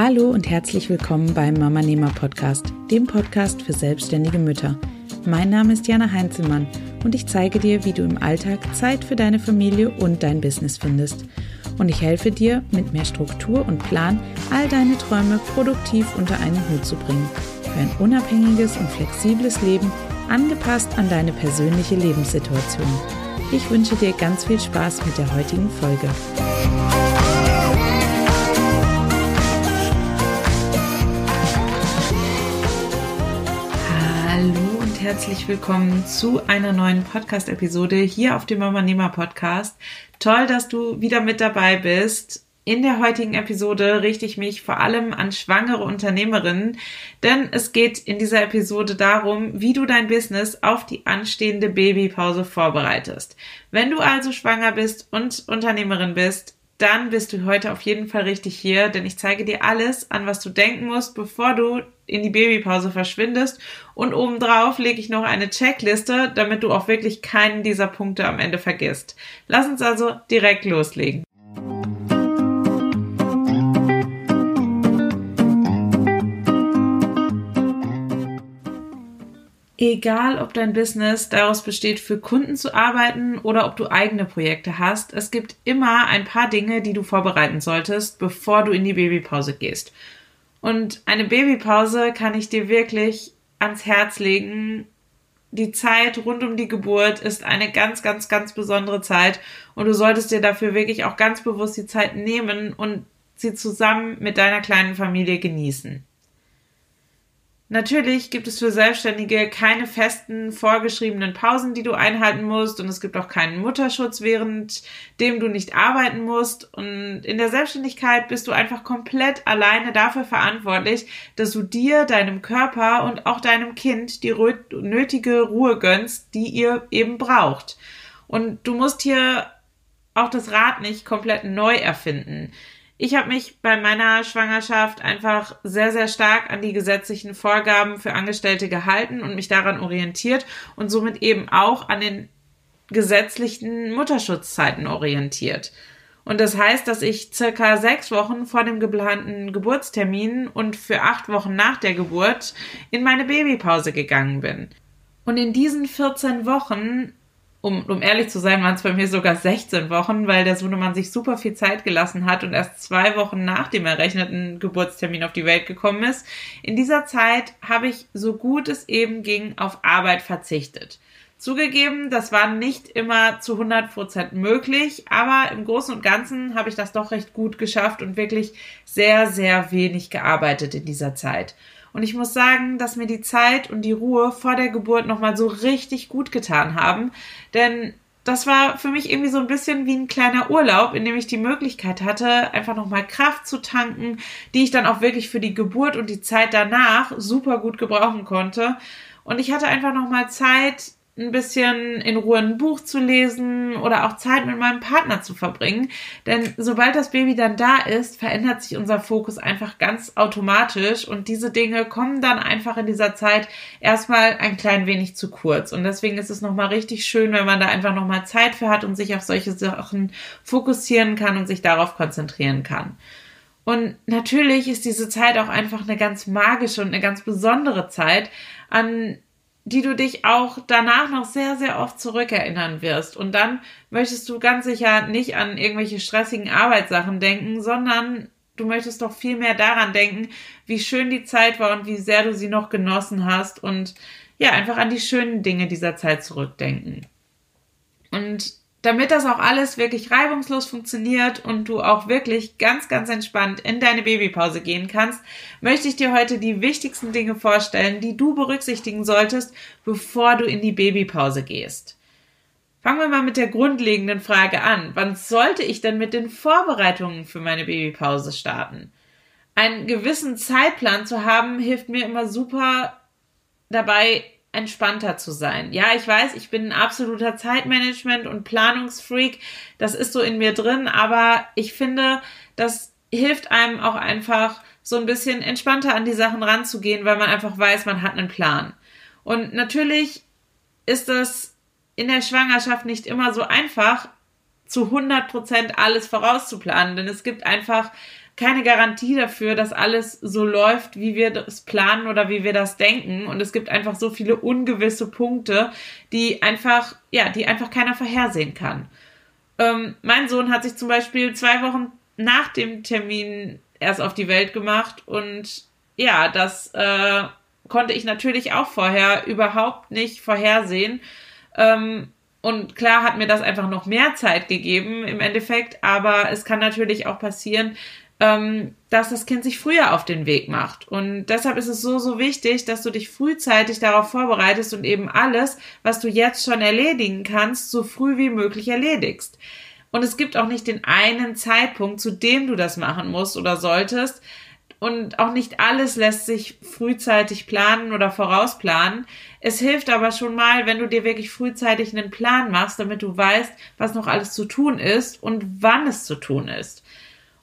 Hallo und herzlich willkommen beim Mama Nehmer Podcast, dem Podcast für selbstständige Mütter. Mein Name ist Jana Heinzelmann und ich zeige dir, wie du im Alltag Zeit für deine Familie und dein Business findest. Und ich helfe dir, mit mehr Struktur und Plan all deine Träume produktiv unter einen Hut zu bringen. Für ein unabhängiges und flexibles Leben, angepasst an deine persönliche Lebenssituation. Ich wünsche dir ganz viel Spaß mit der heutigen Folge. Herzlich willkommen zu einer neuen Podcast-Episode hier auf dem Mama Nehmer Podcast. Toll, dass du wieder mit dabei bist. In der heutigen Episode richte ich mich vor allem an schwangere Unternehmerinnen, denn es geht in dieser Episode darum, wie du dein Business auf die anstehende Babypause vorbereitest. Wenn du also schwanger bist und Unternehmerin bist, dann bist du heute auf jeden Fall richtig hier, denn ich zeige dir alles, an was du denken musst, bevor du in die Babypause verschwindest. Und obendrauf lege ich noch eine Checkliste, damit du auch wirklich keinen dieser Punkte am Ende vergisst. Lass uns also direkt loslegen. Egal, ob dein Business daraus besteht, für Kunden zu arbeiten oder ob du eigene Projekte hast, es gibt immer ein paar Dinge, die du vorbereiten solltest, bevor du in die Babypause gehst. Und eine Babypause kann ich dir wirklich ans Herz legen. Die Zeit rund um die Geburt ist eine ganz, ganz, ganz besondere Zeit und du solltest dir dafür wirklich auch ganz bewusst die Zeit nehmen und sie zusammen mit deiner kleinen Familie genießen. Natürlich gibt es für Selbstständige keine festen vorgeschriebenen Pausen, die du einhalten musst und es gibt auch keinen Mutterschutz, während dem du nicht arbeiten musst. Und in der Selbstständigkeit bist du einfach komplett alleine dafür verantwortlich, dass du dir, deinem Körper und auch deinem Kind die nötige Ruhe gönnst, die ihr eben braucht. Und du musst hier auch das Rad nicht komplett neu erfinden. Ich habe mich bei meiner Schwangerschaft einfach sehr, sehr stark an die gesetzlichen Vorgaben für Angestellte gehalten und mich daran orientiert und somit eben auch an den gesetzlichen Mutterschutzzeiten orientiert. Und das heißt, dass ich circa sechs Wochen vor dem geplanten Geburtstermin und für acht Wochen nach der Geburt in meine Babypause gegangen bin. Und in diesen 14 Wochen um, um ehrlich zu sein, waren es bei mir sogar 16 Wochen, weil der Sohnemann sich super viel Zeit gelassen hat und erst zwei Wochen nach dem errechneten Geburtstermin auf die Welt gekommen ist. In dieser Zeit habe ich so gut es eben ging auf Arbeit verzichtet. Zugegeben, das war nicht immer zu 100 Prozent möglich, aber im Großen und Ganzen habe ich das doch recht gut geschafft und wirklich sehr, sehr wenig gearbeitet in dieser Zeit. Und ich muss sagen, dass mir die Zeit und die Ruhe vor der Geburt nochmal so richtig gut getan haben. Denn das war für mich irgendwie so ein bisschen wie ein kleiner Urlaub, in dem ich die Möglichkeit hatte, einfach nochmal Kraft zu tanken, die ich dann auch wirklich für die Geburt und die Zeit danach super gut gebrauchen konnte. Und ich hatte einfach nochmal Zeit, ein bisschen in Ruhe ein Buch zu lesen oder auch Zeit mit meinem Partner zu verbringen. Denn sobald das Baby dann da ist, verändert sich unser Fokus einfach ganz automatisch und diese Dinge kommen dann einfach in dieser Zeit erstmal ein klein wenig zu kurz. Und deswegen ist es nochmal richtig schön, wenn man da einfach nochmal Zeit für hat und sich auf solche Sachen fokussieren kann und sich darauf konzentrieren kann. Und natürlich ist diese Zeit auch einfach eine ganz magische und eine ganz besondere Zeit, an die du dich auch danach noch sehr, sehr oft zurückerinnern wirst. Und dann möchtest du ganz sicher nicht an irgendwelche stressigen Arbeitssachen denken, sondern du möchtest doch viel mehr daran denken, wie schön die Zeit war und wie sehr du sie noch genossen hast und ja, einfach an die schönen Dinge dieser Zeit zurückdenken. Und damit das auch alles wirklich reibungslos funktioniert und du auch wirklich ganz, ganz entspannt in deine Babypause gehen kannst, möchte ich dir heute die wichtigsten Dinge vorstellen, die du berücksichtigen solltest, bevor du in die Babypause gehst. Fangen wir mal mit der grundlegenden Frage an. Wann sollte ich denn mit den Vorbereitungen für meine Babypause starten? Einen gewissen Zeitplan zu haben, hilft mir immer super dabei, entspannter zu sein. Ja, ich weiß, ich bin ein absoluter Zeitmanagement und Planungsfreak. Das ist so in mir drin, aber ich finde, das hilft einem auch einfach so ein bisschen entspannter an die Sachen ranzugehen, weil man einfach weiß, man hat einen Plan. Und natürlich ist das in der Schwangerschaft nicht immer so einfach, zu 100 Prozent alles vorauszuplanen, denn es gibt einfach keine Garantie dafür, dass alles so läuft, wie wir das planen oder wie wir das denken. Und es gibt einfach so viele ungewisse Punkte, die einfach, ja, die einfach keiner vorhersehen kann. Ähm, mein Sohn hat sich zum Beispiel zwei Wochen nach dem Termin erst auf die Welt gemacht und ja, das äh, konnte ich natürlich auch vorher überhaupt nicht vorhersehen. Ähm, und klar hat mir das einfach noch mehr Zeit gegeben im Endeffekt, aber es kann natürlich auch passieren, ähm, dass das Kind sich früher auf den Weg macht. Und deshalb ist es so, so wichtig, dass du dich frühzeitig darauf vorbereitest und eben alles, was du jetzt schon erledigen kannst, so früh wie möglich erledigst. Und es gibt auch nicht den einen Zeitpunkt, zu dem du das machen musst oder solltest. Und auch nicht alles lässt sich frühzeitig planen oder vorausplanen. Es hilft aber schon mal, wenn du dir wirklich frühzeitig einen Plan machst, damit du weißt, was noch alles zu tun ist und wann es zu tun ist.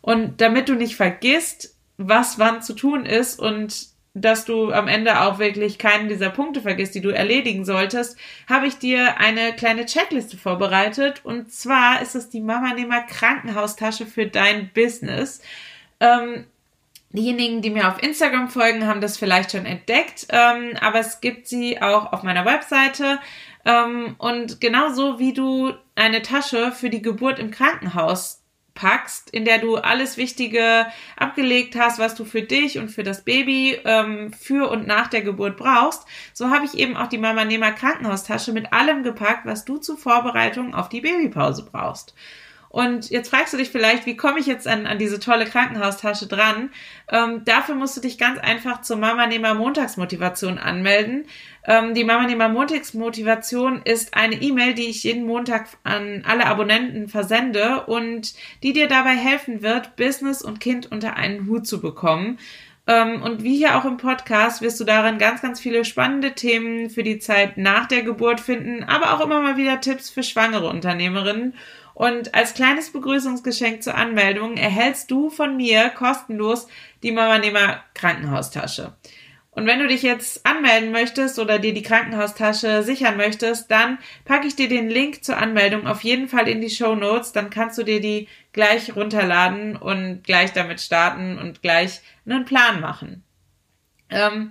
Und damit du nicht vergisst, was wann zu tun ist und dass du am Ende auch wirklich keinen dieser Punkte vergisst, die du erledigen solltest, habe ich dir eine kleine Checkliste vorbereitet. Und zwar ist es die Mama Nehmer Krankenhaustasche für dein Business. Ähm, diejenigen, die mir auf Instagram folgen, haben das vielleicht schon entdeckt, ähm, aber es gibt sie auch auf meiner Webseite. Ähm, und genauso wie du eine Tasche für die Geburt im Krankenhaus packst, in der du alles Wichtige abgelegt hast, was du für dich und für das Baby ähm, für und nach der Geburt brauchst, so habe ich eben auch die Mama Nehmer Krankenhaustasche mit allem gepackt, was du zur Vorbereitung auf die Babypause brauchst. Und jetzt fragst du dich vielleicht, wie komme ich jetzt an, an diese tolle Krankenhaustasche dran? Ähm, dafür musst du dich ganz einfach zur Mama Nehmer Montagsmotivation anmelden. Ähm, die Mama Nehmer Montagsmotivation ist eine E-Mail, die ich jeden Montag an alle Abonnenten versende und die dir dabei helfen wird, Business und Kind unter einen Hut zu bekommen. Ähm, und wie hier auch im Podcast wirst du darin ganz, ganz viele spannende Themen für die Zeit nach der Geburt finden, aber auch immer mal wieder Tipps für schwangere Unternehmerinnen. Und als kleines Begrüßungsgeschenk zur Anmeldung erhältst du von mir kostenlos die Mama Nehmer Krankenhaustasche. Und wenn du dich jetzt anmelden möchtest oder dir die Krankenhaustasche sichern möchtest, dann packe ich dir den Link zur Anmeldung auf jeden Fall in die Show Notes. Dann kannst du dir die gleich runterladen und gleich damit starten und gleich einen Plan machen. Ähm,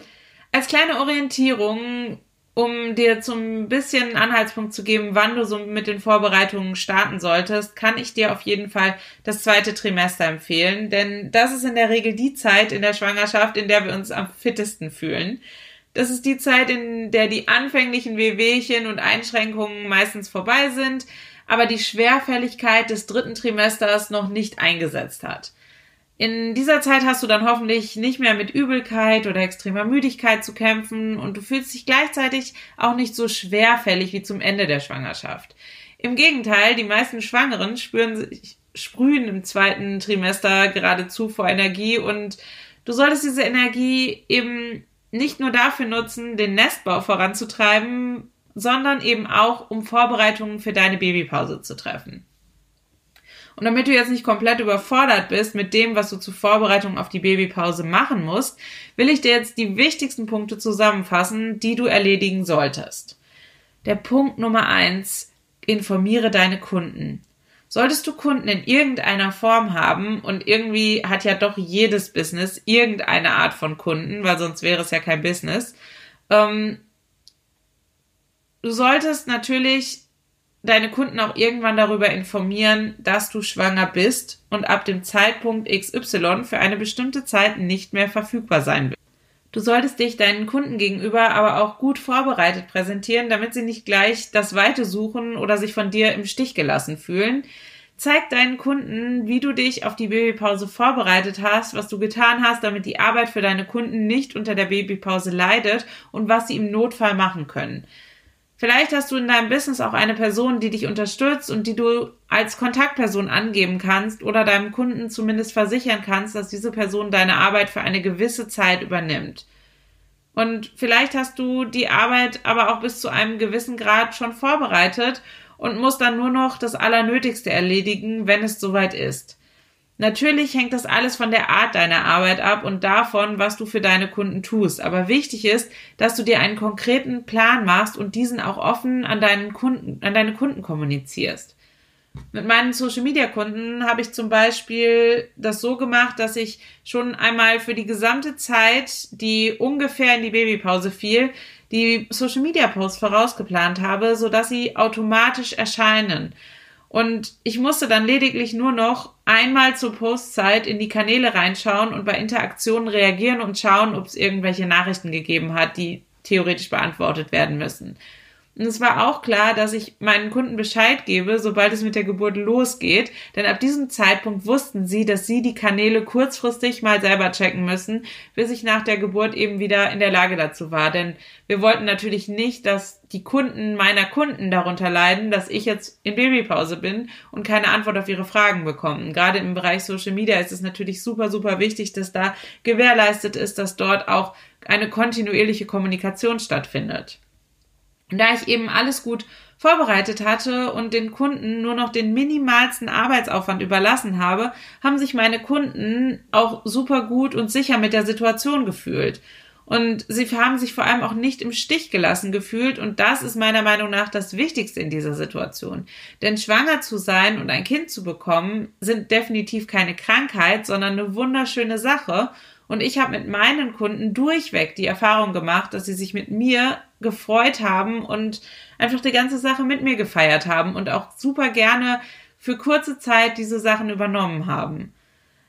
als kleine Orientierung um dir zum bisschen Anhaltspunkt zu geben, wann du so mit den Vorbereitungen starten solltest, kann ich dir auf jeden Fall das zweite Trimester empfehlen, denn das ist in der Regel die Zeit in der Schwangerschaft, in der wir uns am fittesten fühlen. Das ist die Zeit, in der die anfänglichen Wehwehchen und Einschränkungen meistens vorbei sind, aber die Schwerfälligkeit des dritten Trimesters noch nicht eingesetzt hat. In dieser Zeit hast du dann hoffentlich nicht mehr mit Übelkeit oder extremer Müdigkeit zu kämpfen und du fühlst dich gleichzeitig auch nicht so schwerfällig wie zum Ende der Schwangerschaft. Im Gegenteil, die meisten Schwangeren spüren sich, sprühen im zweiten Trimester geradezu vor Energie und du solltest diese Energie eben nicht nur dafür nutzen, den Nestbau voranzutreiben, sondern eben auch, um Vorbereitungen für deine Babypause zu treffen. Und damit du jetzt nicht komplett überfordert bist mit dem, was du zur Vorbereitung auf die Babypause machen musst, will ich dir jetzt die wichtigsten Punkte zusammenfassen, die du erledigen solltest. Der Punkt Nummer eins, informiere deine Kunden. Solltest du Kunden in irgendeiner Form haben und irgendwie hat ja doch jedes Business irgendeine Art von Kunden, weil sonst wäre es ja kein Business. Ähm, du solltest natürlich deine Kunden auch irgendwann darüber informieren, dass du schwanger bist und ab dem Zeitpunkt XY für eine bestimmte Zeit nicht mehr verfügbar sein wird. Du solltest dich deinen Kunden gegenüber aber auch gut vorbereitet präsentieren, damit sie nicht gleich das Weite suchen oder sich von dir im Stich gelassen fühlen. Zeig deinen Kunden, wie du dich auf die Babypause vorbereitet hast, was du getan hast, damit die Arbeit für deine Kunden nicht unter der Babypause leidet und was sie im Notfall machen können. Vielleicht hast du in deinem Business auch eine Person, die dich unterstützt und die du als Kontaktperson angeben kannst oder deinem Kunden zumindest versichern kannst, dass diese Person deine Arbeit für eine gewisse Zeit übernimmt. Und vielleicht hast du die Arbeit aber auch bis zu einem gewissen Grad schon vorbereitet und musst dann nur noch das Allernötigste erledigen, wenn es soweit ist. Natürlich hängt das alles von der Art deiner Arbeit ab und davon, was du für deine Kunden tust. Aber wichtig ist, dass du dir einen konkreten Plan machst und diesen auch offen an deinen Kunden, an deine Kunden kommunizierst. Mit meinen Social-Media-Kunden habe ich zum Beispiel das so gemacht, dass ich schon einmal für die gesamte Zeit, die ungefähr in die Babypause fiel, die Social-Media-Posts vorausgeplant habe, sodass sie automatisch erscheinen. Und ich musste dann lediglich nur noch einmal zur Postzeit in die Kanäle reinschauen und bei Interaktionen reagieren und schauen, ob es irgendwelche Nachrichten gegeben hat, die theoretisch beantwortet werden müssen. Und es war auch klar, dass ich meinen Kunden Bescheid gebe, sobald es mit der Geburt losgeht, denn ab diesem Zeitpunkt wussten sie, dass sie die Kanäle kurzfristig mal selber checken müssen, bis ich nach der Geburt eben wieder in der Lage dazu war. Denn wir wollten natürlich nicht, dass die Kunden meiner Kunden darunter leiden, dass ich jetzt in Babypause bin und keine Antwort auf ihre Fragen bekomme. Gerade im Bereich Social Media ist es natürlich super, super wichtig, dass da gewährleistet ist, dass dort auch eine kontinuierliche Kommunikation stattfindet. Und da ich eben alles gut vorbereitet hatte und den Kunden nur noch den minimalsten Arbeitsaufwand überlassen habe, haben sich meine Kunden auch super gut und sicher mit der Situation gefühlt. Und sie haben sich vor allem auch nicht im Stich gelassen gefühlt. Und das ist meiner Meinung nach das Wichtigste in dieser Situation. Denn schwanger zu sein und ein Kind zu bekommen, sind definitiv keine Krankheit, sondern eine wunderschöne Sache. Und ich habe mit meinen Kunden durchweg die Erfahrung gemacht, dass sie sich mit mir gefreut haben und einfach die ganze Sache mit mir gefeiert haben und auch super gerne für kurze Zeit diese Sachen übernommen haben.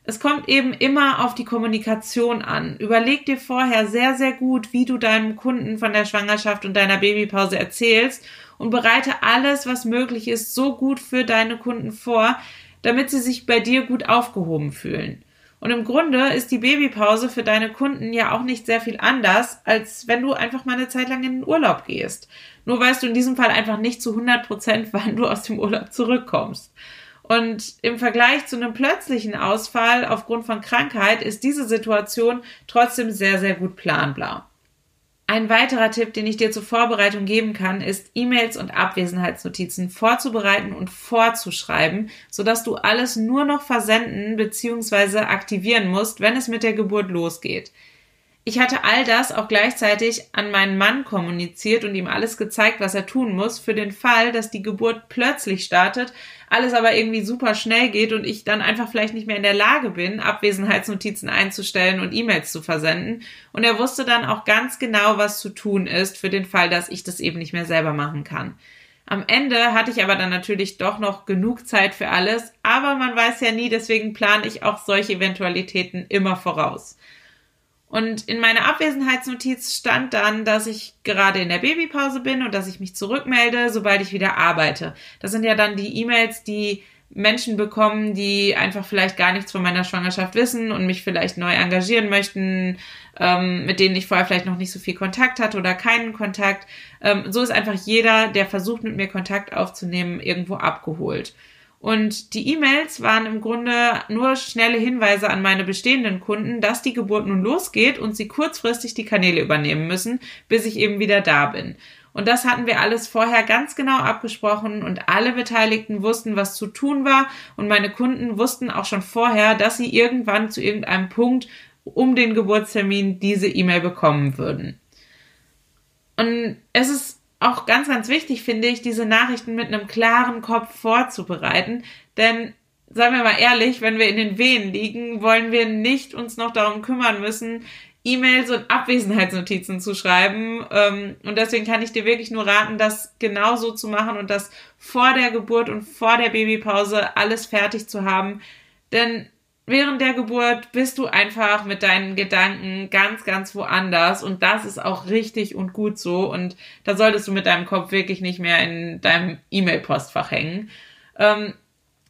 Es kommt eben immer auf die Kommunikation an. Überleg dir vorher sehr, sehr gut, wie du deinem Kunden von der Schwangerschaft und deiner Babypause erzählst und bereite alles, was möglich ist, so gut für deine Kunden vor, damit sie sich bei dir gut aufgehoben fühlen. Und im Grunde ist die Babypause für deine Kunden ja auch nicht sehr viel anders, als wenn du einfach mal eine Zeit lang in den Urlaub gehst. Nur weißt du in diesem Fall einfach nicht zu 100 Prozent, wann du aus dem Urlaub zurückkommst. Und im Vergleich zu einem plötzlichen Ausfall aufgrund von Krankheit ist diese Situation trotzdem sehr, sehr gut planbar. Ein weiterer Tipp, den ich dir zur Vorbereitung geben kann, ist E-Mails und Abwesenheitsnotizen vorzubereiten und vorzuschreiben, sodass du alles nur noch versenden bzw. aktivieren musst, wenn es mit der Geburt losgeht. Ich hatte all das auch gleichzeitig an meinen Mann kommuniziert und ihm alles gezeigt, was er tun muss, für den Fall, dass die Geburt plötzlich startet, alles aber irgendwie super schnell geht und ich dann einfach vielleicht nicht mehr in der Lage bin, Abwesenheitsnotizen einzustellen und E-Mails zu versenden. Und er wusste dann auch ganz genau, was zu tun ist, für den Fall, dass ich das eben nicht mehr selber machen kann. Am Ende hatte ich aber dann natürlich doch noch genug Zeit für alles, aber man weiß ja nie, deswegen plane ich auch solche Eventualitäten immer voraus. Und in meiner Abwesenheitsnotiz stand dann, dass ich gerade in der Babypause bin und dass ich mich zurückmelde, sobald ich wieder arbeite. Das sind ja dann die E-Mails, die Menschen bekommen, die einfach vielleicht gar nichts von meiner Schwangerschaft wissen und mich vielleicht neu engagieren möchten, ähm, mit denen ich vorher vielleicht noch nicht so viel Kontakt hatte oder keinen Kontakt. Ähm, so ist einfach jeder, der versucht, mit mir Kontakt aufzunehmen, irgendwo abgeholt. Und die E-Mails waren im Grunde nur schnelle Hinweise an meine bestehenden Kunden, dass die Geburt nun losgeht und sie kurzfristig die Kanäle übernehmen müssen, bis ich eben wieder da bin. Und das hatten wir alles vorher ganz genau abgesprochen und alle Beteiligten wussten, was zu tun war und meine Kunden wussten auch schon vorher, dass sie irgendwann zu irgendeinem Punkt um den Geburtstermin diese E-Mail bekommen würden. Und es ist auch ganz, ganz wichtig, finde ich, diese Nachrichten mit einem klaren Kopf vorzubereiten. Denn, sagen wir mal ehrlich, wenn wir in den Wehen liegen, wollen wir nicht uns noch darum kümmern müssen, E-Mails und Abwesenheitsnotizen zu schreiben. Ähm, und deswegen kann ich dir wirklich nur raten, das genau so zu machen und das vor der Geburt und vor der Babypause alles fertig zu haben. Denn während der Geburt bist du einfach mit deinen Gedanken ganz, ganz woanders und das ist auch richtig und gut so und da solltest du mit deinem Kopf wirklich nicht mehr in deinem E-Mail-Postfach hängen. Ähm,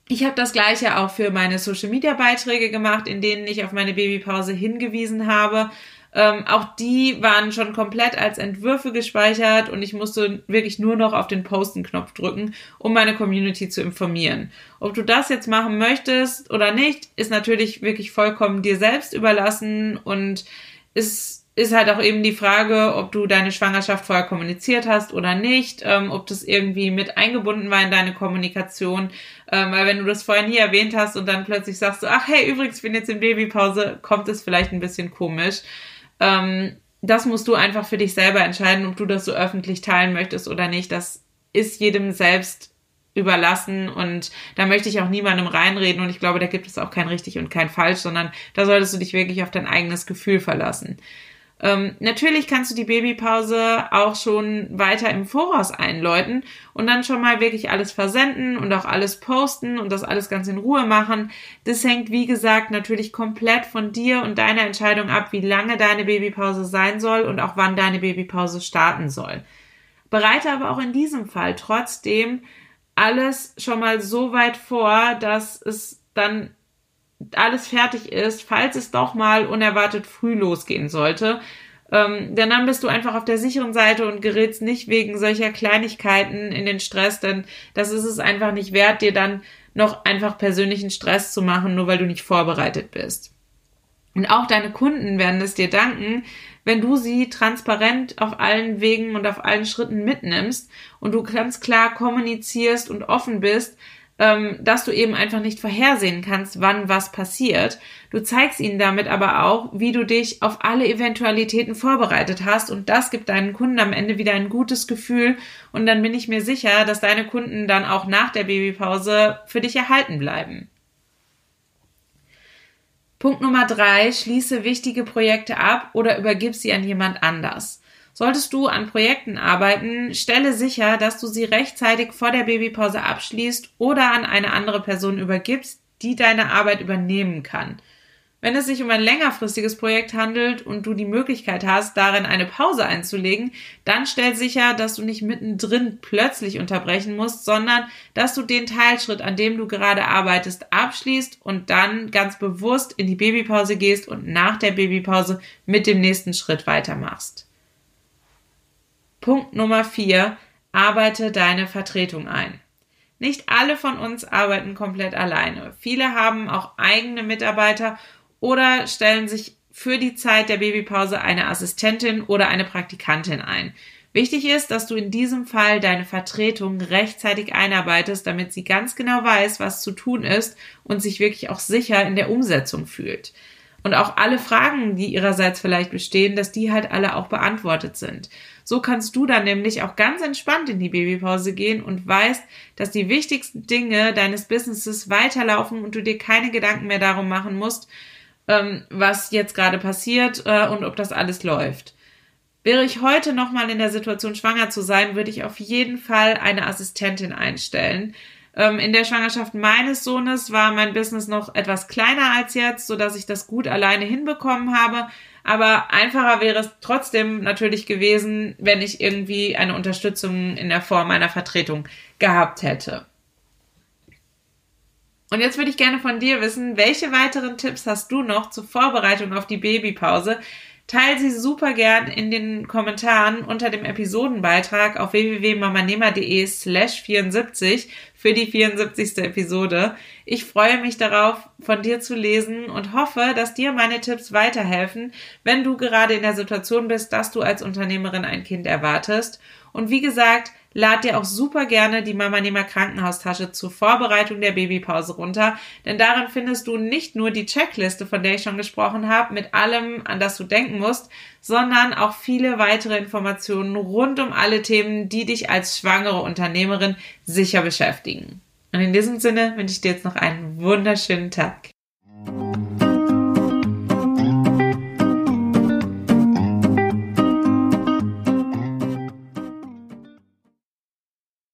ich habe das gleiche auch für meine Social-Media-Beiträge gemacht, in denen ich auf meine Babypause hingewiesen habe. Ähm, auch die waren schon komplett als Entwürfe gespeichert und ich musste wirklich nur noch auf den Posten-Knopf drücken, um meine Community zu informieren. Ob du das jetzt machen möchtest oder nicht, ist natürlich wirklich vollkommen dir selbst überlassen und ist ist halt auch eben die Frage, ob du deine Schwangerschaft vorher kommuniziert hast oder nicht, ähm, ob das irgendwie mit eingebunden war in deine Kommunikation, ähm, weil wenn du das vorher nie erwähnt hast und dann plötzlich sagst du, ach hey, übrigens, ich bin jetzt in Babypause, kommt es vielleicht ein bisschen komisch. Ähm, das musst du einfach für dich selber entscheiden, ob du das so öffentlich teilen möchtest oder nicht. Das ist jedem selbst überlassen und da möchte ich auch niemandem reinreden und ich glaube, da gibt es auch kein richtig und kein falsch, sondern da solltest du dich wirklich auf dein eigenes Gefühl verlassen. Ähm, natürlich kannst du die Babypause auch schon weiter im Voraus einläuten und dann schon mal wirklich alles versenden und auch alles posten und das alles ganz in Ruhe machen. Das hängt, wie gesagt, natürlich komplett von dir und deiner Entscheidung ab, wie lange deine Babypause sein soll und auch wann deine Babypause starten soll. Bereite aber auch in diesem Fall trotzdem alles schon mal so weit vor, dass es dann alles fertig ist, falls es doch mal unerwartet früh losgehen sollte. Ähm, denn dann bist du einfach auf der sicheren Seite und gerätst nicht wegen solcher Kleinigkeiten in den Stress, denn das ist es einfach nicht wert, dir dann noch einfach persönlichen Stress zu machen, nur weil du nicht vorbereitet bist. Und auch deine Kunden werden es dir danken, wenn du sie transparent auf allen Wegen und auf allen Schritten mitnimmst und du ganz klar kommunizierst und offen bist, ähm, dass du eben einfach nicht vorhersehen kannst, wann was passiert. Du zeigst ihnen damit aber auch, wie du dich auf alle Eventualitäten vorbereitet hast und das gibt deinen Kunden am Ende wieder ein gutes Gefühl und dann bin ich mir sicher, dass deine Kunden dann auch nach der Babypause für dich erhalten bleiben. Punkt Nummer drei, schließe wichtige Projekte ab oder übergib sie an jemand anders. Solltest du an Projekten arbeiten, stelle sicher, dass du sie rechtzeitig vor der Babypause abschließt oder an eine andere Person übergibst, die deine Arbeit übernehmen kann. Wenn es sich um ein längerfristiges Projekt handelt und du die Möglichkeit hast, darin eine Pause einzulegen, dann stell sicher, dass du nicht mittendrin plötzlich unterbrechen musst, sondern dass du den Teilschritt, an dem du gerade arbeitest, abschließt und dann ganz bewusst in die Babypause gehst und nach der Babypause mit dem nächsten Schritt weitermachst. Punkt Nummer vier, arbeite deine Vertretung ein. Nicht alle von uns arbeiten komplett alleine. Viele haben auch eigene Mitarbeiter oder stellen sich für die Zeit der Babypause eine Assistentin oder eine Praktikantin ein. Wichtig ist, dass du in diesem Fall deine Vertretung rechtzeitig einarbeitest, damit sie ganz genau weiß, was zu tun ist und sich wirklich auch sicher in der Umsetzung fühlt. Und auch alle Fragen, die ihrerseits vielleicht bestehen, dass die halt alle auch beantwortet sind. So kannst du dann nämlich auch ganz entspannt in die Babypause gehen und weißt, dass die wichtigsten Dinge deines Businesses weiterlaufen und du dir keine Gedanken mehr darum machen musst, ähm, was jetzt gerade passiert äh, und ob das alles läuft. Wäre ich heute nochmal in der Situation, schwanger zu sein, würde ich auf jeden Fall eine Assistentin einstellen. Ähm, in der Schwangerschaft meines Sohnes war mein Business noch etwas kleiner als jetzt, so dass ich das gut alleine hinbekommen habe. Aber einfacher wäre es trotzdem natürlich gewesen, wenn ich irgendwie eine Unterstützung in der Form einer Vertretung gehabt hätte. Und jetzt würde ich gerne von dir wissen, welche weiteren Tipps hast du noch zur Vorbereitung auf die Babypause? Teil sie super gern in den Kommentaren unter dem Episodenbeitrag auf www.mamanehmer.de slash 74 für die 74. Episode. Ich freue mich darauf, von dir zu lesen und hoffe, dass dir meine Tipps weiterhelfen, wenn du gerade in der Situation bist, dass du als Unternehmerin ein Kind erwartest. Und wie gesagt, lad dir auch super gerne die Mama Nehmer Krankenhaustasche zur Vorbereitung der Babypause runter, denn darin findest du nicht nur die Checkliste, von der ich schon gesprochen habe, mit allem, an das du denken musst, sondern auch viele weitere Informationen rund um alle Themen, die dich als schwangere Unternehmerin sicher beschäftigen. Und in diesem Sinne wünsche ich dir jetzt noch einen wunderschönen Tag.